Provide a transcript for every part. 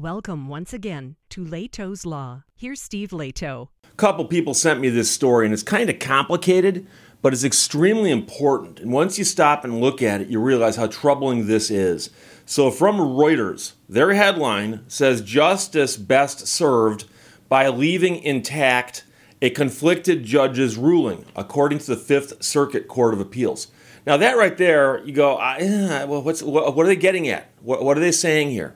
Welcome once again to Lehto's Law. Here's Steve Lehto. A couple people sent me this story, and it's kind of complicated, but it's extremely important. And once you stop and look at it, you realize how troubling this is. So, from Reuters, their headline says Justice best served by leaving intact a conflicted judge's ruling, according to the Fifth Circuit Court of Appeals. Now, that right there, you go, uh, well, what's, what, are they getting at? What are they saying here?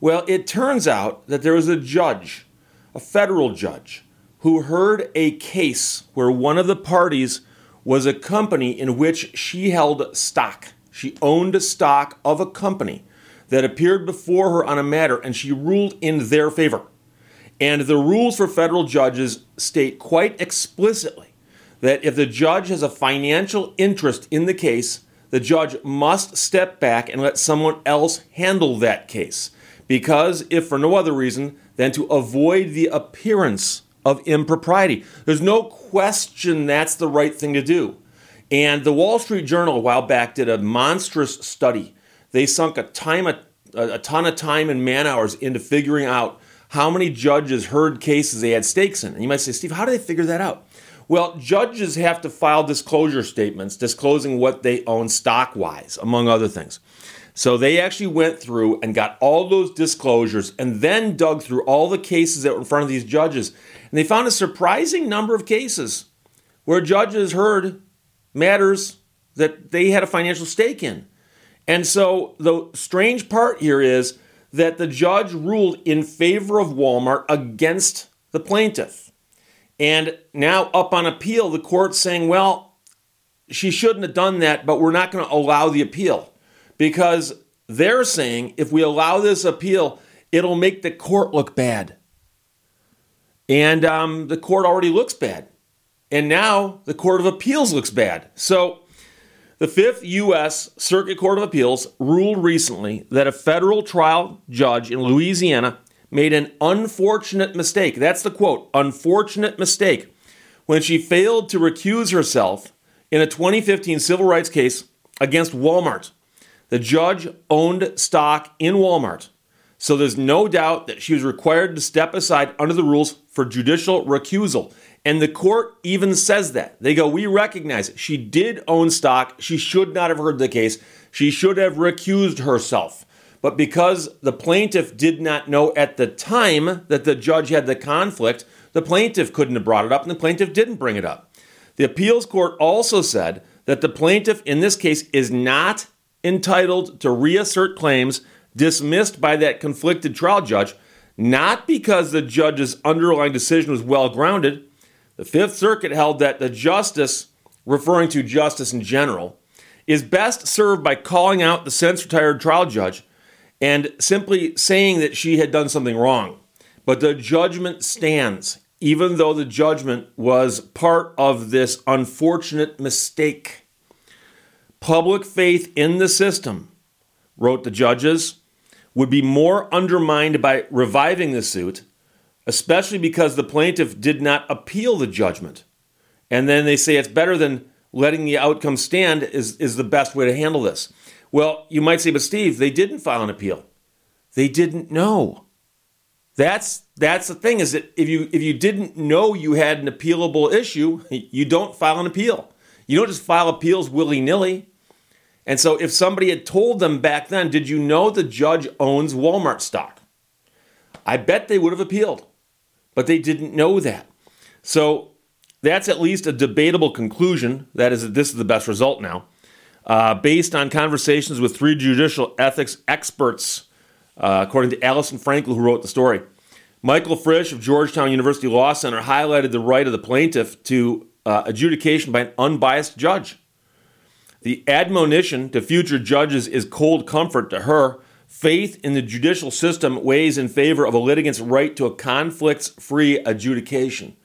Well, it turns out that there was a judge, a federal judge, who heard a case where one of the parties was a company in which she held stock. She owned stock of a company that appeared before her on a matter, and she ruled in their favor. And the rules for federal judges state quite explicitly that if the judge has a financial interest in the case, the judge must step back and let someone else handle that case. Because, if for no other reason than to avoid the appearance of impropriety, there's no question that's the right thing to do. And the Wall Street Journal a while back did a monstrous study. They sunk a time a, a ton of time and man hours into figuring out how many judges heard cases they had stakes in. And you might say, Steve, how do they figure that out? Well, judges have to file disclosure statements disclosing what they own stock wise, among other things. So they actually went through and got all those disclosures and then dug through all the cases that were in front of these judges. And they found a surprising number of cases where judges heard matters that they had a financial stake in. And so the strange part here is that the judge ruled in favor of Walmart against the plaintiff. And now, up on appeal, the court's saying, well, she shouldn't have done that, but we're not going to allow the appeal because they're saying if we allow this appeal, it'll make the court look bad. And um, the court already looks bad. And now the Court of Appeals looks bad. So the Fifth U.S. Circuit Court of Appeals ruled recently that a federal trial judge in Louisiana made an unfortunate mistake. That's the quote unfortunate mistake when she failed to recuse herself in a 2015 civil rights case against Walmart. The judge owned stock in Walmart, so there's no doubt that she was required to step aside under the rules for judicial recusal. And the court even says that. They go, We recognize it. She did own stock. She should not have heard the case. She should have recused herself. But because the plaintiff did not know at the time that the judge had the conflict, the plaintiff couldn't have brought it up, and the plaintiff didn't bring it up. The appeals court also said that the plaintiff in this case is not entitled to reassert claims dismissed by that conflicted trial judge, not because the judge's underlying decision was well grounded. The Fifth Circuit held that the justice, referring to justice in general, is best served by calling out the since retired trial judge and simply saying that she had done something wrong. But the judgment stands, even though the judgment was part of this unfortunate mistake. Public faith in the system, wrote the judges, would be more undermined by reviving the suit, especially because the plaintiff did not appeal the judgment. And then they say it's better than letting the outcome stand is, is the best way to handle this. Well, you might say, but Steve, they didn't file an appeal. They didn't know. That's that's the thing is that if you if you didn't know you had an appealable issue, you don't file an appeal. You don't just file appeals willy-nilly. And so if somebody had told them back then, did you know the judge owns Walmart stock? I bet they would have appealed, but they didn't know that. So that's at least a debatable conclusion. That is, that this is the best result now. Uh, based on conversations with three judicial ethics experts, uh, according to Alison Frankel, who wrote the story. Michael Frisch of Georgetown University Law Center highlighted the right of the plaintiff to uh, adjudication by an unbiased judge. The admonition to future judges is cold comfort to her. Faith in the judicial system weighs in favor of a litigant's right to a conflicts free adjudication.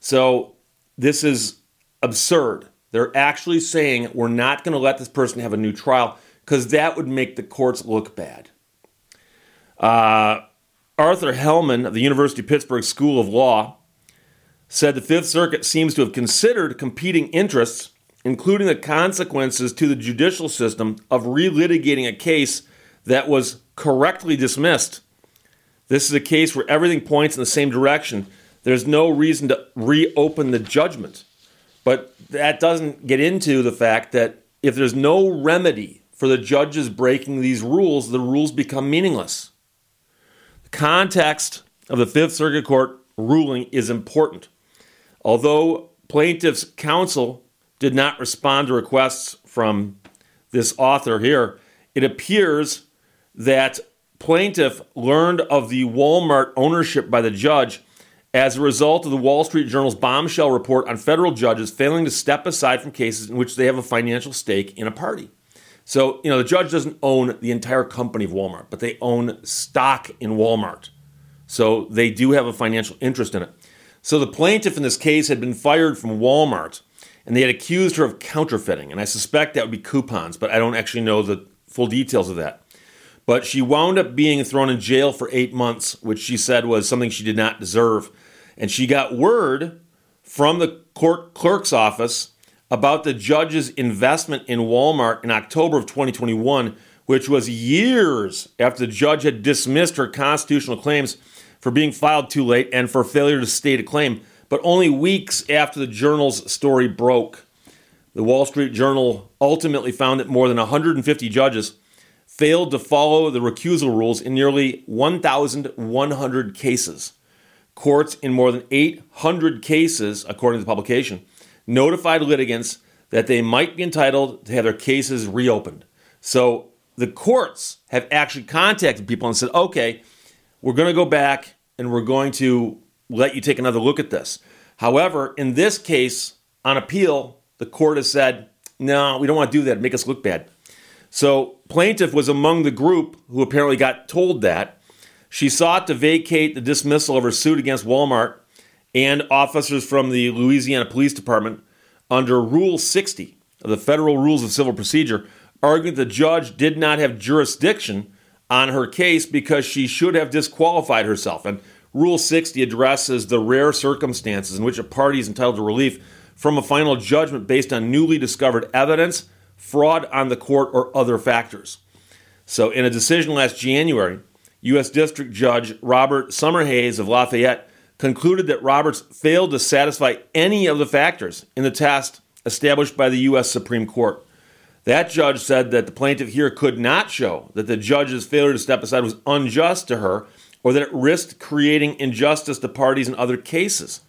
So, this is absurd. They're actually saying we're not going to let this person have a new trial because that would make the courts look bad. Uh, Arthur Hellman of the University of Pittsburgh School of Law said the Fifth Circuit seems to have considered competing interests including the consequences to the judicial system of relitigating a case that was correctly dismissed. This is a case where everything points in the same direction. There's no reason to reopen the judgment. But that doesn't get into the fact that if there's no remedy for the judges breaking these rules, the rules become meaningless. The context of the Fifth Circuit Court ruling is important. Although plaintiff's counsel did not respond to requests from this author here, it appears that plaintiff learned of the Walmart ownership by the judge as a result of the Wall Street Journal's bombshell report on federal judges failing to step aside from cases in which they have a financial stake in a party. So, you know, the judge doesn't own the entire company of Walmart, but they own stock in Walmart. So they do have a financial interest in it. So the plaintiff in this case had been fired from Walmart and they had accused her of counterfeiting. And I suspect that would be coupons, but I don't actually know the full details of that. But she wound up being thrown in jail for eight months, which she said was something she did not deserve. And she got word from the court clerk's office about the judge's investment in Walmart in October of 2021, which was years after the judge had dismissed her constitutional claims for being filed too late and for failure to state a claim, but only weeks after the journal's story broke. The Wall Street Journal ultimately found that more than 150 judges failed to follow the recusal rules in nearly 1,100 cases. Courts in more than 800 cases, according to the publication, notified litigants that they might be entitled to have their cases reopened. So the courts have actually contacted people and said, okay, we're going to go back and we're going to let you take another look at this. However, in this case, on appeal, the court has said, no, we don't want to do that, make us look bad. So, plaintiff was among the group who apparently got told that. She sought to vacate the dismissal of her suit against Walmart and officers from the Louisiana Police Department under Rule 60 of the Federal Rules of Civil Procedure, arguing the judge did not have jurisdiction on her case because she should have disqualified herself. And Rule 60 addresses the rare circumstances in which a party is entitled to relief from a final judgment based on newly discovered evidence fraud on the court, or other factors. So, in a decision last January, U.S. District Judge Robert Summerhays of Lafayette concluded that Roberts failed to satisfy any of the factors in the test established by the U.S. Supreme Court. That judge said that the plaintiff here could not show that the judge's failure to step aside was unjust to her or that it risked creating injustice to parties in other cases.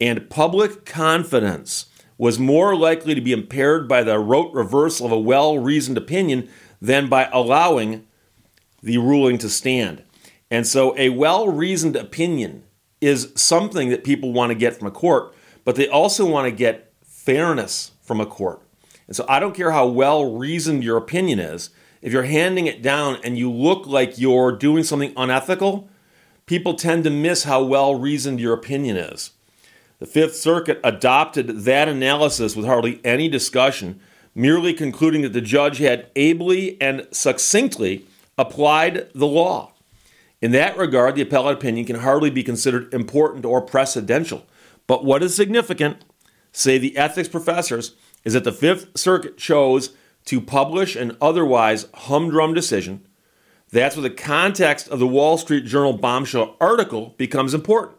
And public confidence was more likely to be impaired by the rote reversal of a well reasoned opinion than by allowing the ruling to stand. And so, a well reasoned opinion is something that people want to get from a court, but they also want to get fairness from a court. And so, I don't care how well reasoned your opinion is, if you're handing it down and you look like you're doing something unethical, people tend to miss how well reasoned your opinion is. The Fifth Circuit adopted that analysis with hardly any discussion, merely concluding that the judge had ably and succinctly applied the law. In that regard, the appellate opinion can hardly be considered important or precedential. But what is significant, say the ethics professors, is that the Fifth Circuit chose to publish an otherwise humdrum decision. That's where the context of the Wall Street Journal bombshell article becomes important.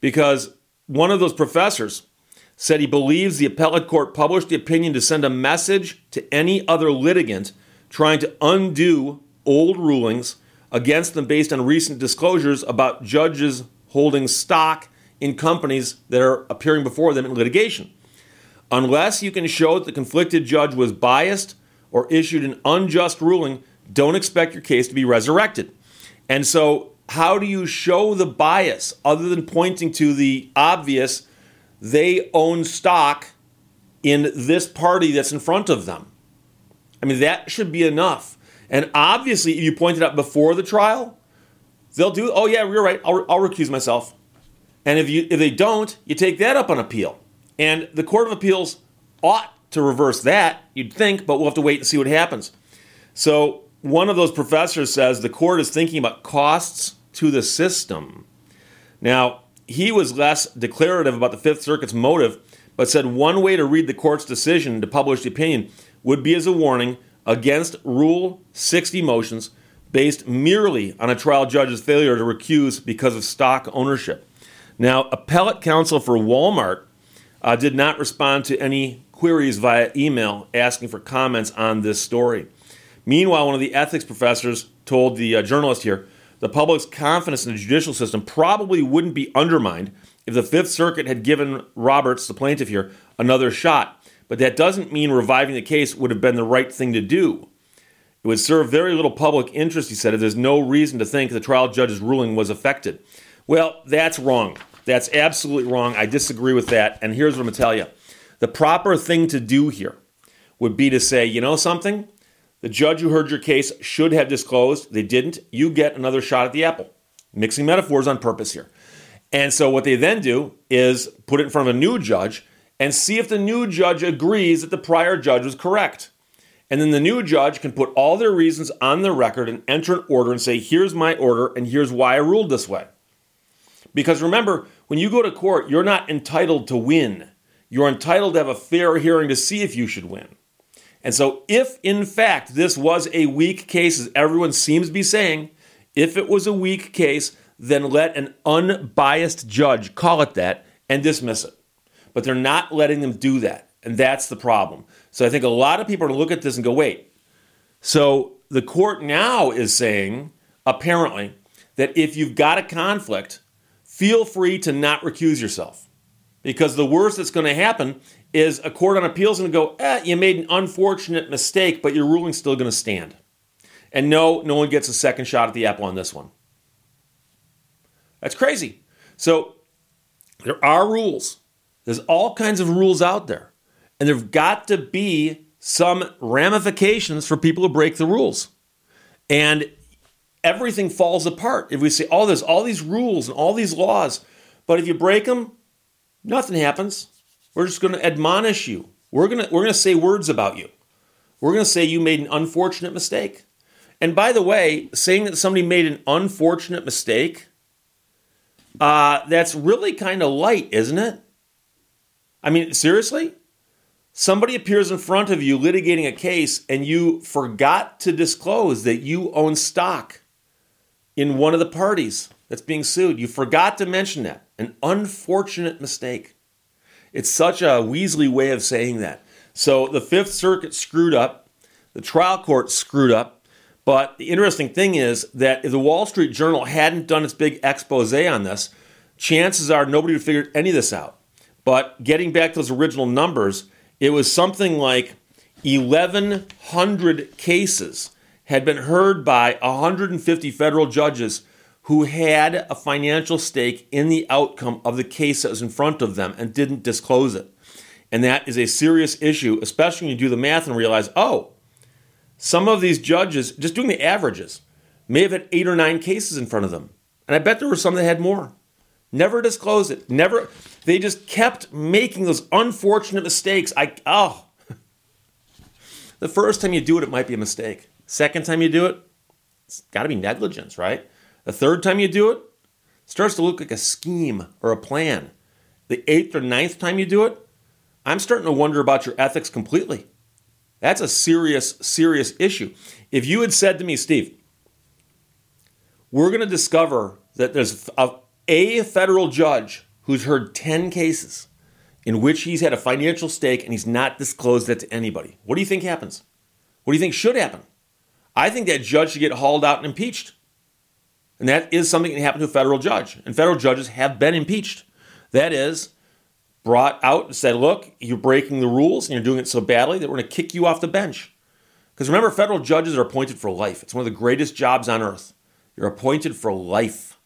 Because one of those professors said he believes the appellate court published the opinion to send a message to any other litigant trying to undo old rulings against them based on recent disclosures about judges holding stock in companies that are appearing before them in litigation. Unless you can show that the conflicted judge was biased or issued an unjust ruling, don't expect your case to be resurrected. And so how do you show the bias other than pointing to the obvious they own stock in this party that's in front of them? I mean, that should be enough. And obviously, if you point it out before the trial, they'll do, oh, yeah, you're right, I'll, I'll recuse myself. And if, you, if they don't, you take that up on appeal. And the Court of Appeals ought to reverse that, you'd think, but we'll have to wait and see what happens. So, one of those professors says the court is thinking about costs to the system. Now, he was less declarative about the Fifth Circuit's motive, but said one way to read the court's decision to publish the opinion would be as a warning against Rule 60 motions based merely on a trial judge's failure to recuse because of stock ownership. Now, appellate counsel for Walmart uh, did not respond to any queries via email asking for comments on this story. Meanwhile, one of the ethics professors told the uh, journalist here the public's confidence in the judicial system probably wouldn't be undermined if the Fifth Circuit had given Roberts, the plaintiff here, another shot. But that doesn't mean reviving the case would have been the right thing to do. It would serve very little public interest, he said, if there's no reason to think the trial judge's ruling was affected. Well, that's wrong. That's absolutely wrong. I disagree with that. And here's what I'm going to tell you the proper thing to do here would be to say, you know something? The judge who heard your case should have disclosed. They didn't. You get another shot at the apple. Mixing metaphors on purpose here. And so what they then do is put it in front of a new judge and see if the new judge agrees that the prior judge was correct. And then the new judge can put all their reasons on the record and enter an order and say, here's my order and here's why I ruled this way. Because remember, when you go to court, you're not entitled to win. You're entitled to have a fair hearing to see if you should win. And so, if in fact this was a weak case, as everyone seems to be saying, if it was a weak case, then let an unbiased judge call it that and dismiss it. But they're not letting them do that. And that's the problem. So I think a lot of people are going to look at this and go, wait. So the court now is saying, apparently, that if you've got a conflict, feel free to not recuse yourself. Because the worst that's going to happen is a court on appeals going to go, eh, you made an unfortunate mistake, but your ruling's still going to stand. And no, no one gets a second shot at the apple on this one. That's crazy. So there are rules. There's all kinds of rules out there. And there've got to be some ramifications for people who break the rules. And everything falls apart if we say, oh, there's all these rules and all these laws, but if you break them, nothing happens. We're just going to admonish you. We're going to, we're going to say words about you. We're going to say you made an unfortunate mistake. And by the way, saying that somebody made an unfortunate mistake, uh, that's really kind of light, isn't it? I mean, seriously? Somebody appears in front of you litigating a case and you forgot to disclose that you own stock in one of the parties that's being sued. You forgot to mention that. An unfortunate mistake. It's such a Weasley way of saying that. So the Fifth Circuit screwed up, the trial court screwed up. But the interesting thing is that if the Wall Street Journal hadn't done its big expose on this, chances are nobody would have figured any of this out. But getting back to those original numbers, it was something like 1,100 cases had been heard by 150 federal judges who had a financial stake in the outcome of the case that was in front of them and didn't disclose it. And that is a serious issue, especially when you do the math and realize, oh, some of these judges, just doing the averages, may have had eight or nine cases in front of them. And I bet there were some that had more. Never disclosed it. Never. They just kept making those unfortunate mistakes. I oh. the first time you do it, it might be a mistake. Second time you do it, it's got to be negligence, right? The third time you do it, it starts to look like a scheme or a plan. The eighth or ninth time you do it, I'm starting to wonder about your ethics completely. That's a serious, serious issue. If you had said to me, Steve, we're going to discover that there's a, a federal judge who's heard 10 cases in which he's had a financial stake and he's not disclosed that to anybody. What do you think happens? What do you think should happen? I think that judge should get hauled out and impeached. And that is something that happened to a federal judge. And federal judges have been impeached. That is, brought out and said, look, you're breaking the rules and you're doing it so badly that we're going to kick you off the bench. Because remember, federal judges are appointed for life. It's one of the greatest jobs on earth. You're appointed for life.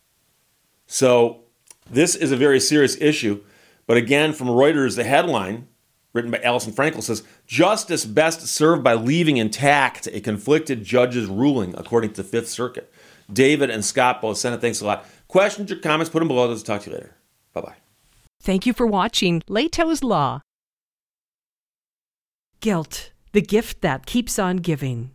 So this is a very serious issue. But again, from Reuters, the headline written by Alison Frankel says justice best served by leaving intact a conflicted judge's ruling, according to the Fifth Circuit. David and Scott both sent it. Thanks a lot. Questions or comments, put them below. Let's talk to you later. Bye bye. Thank you for watching Lehto's Law. Guilt, the gift that keeps on giving.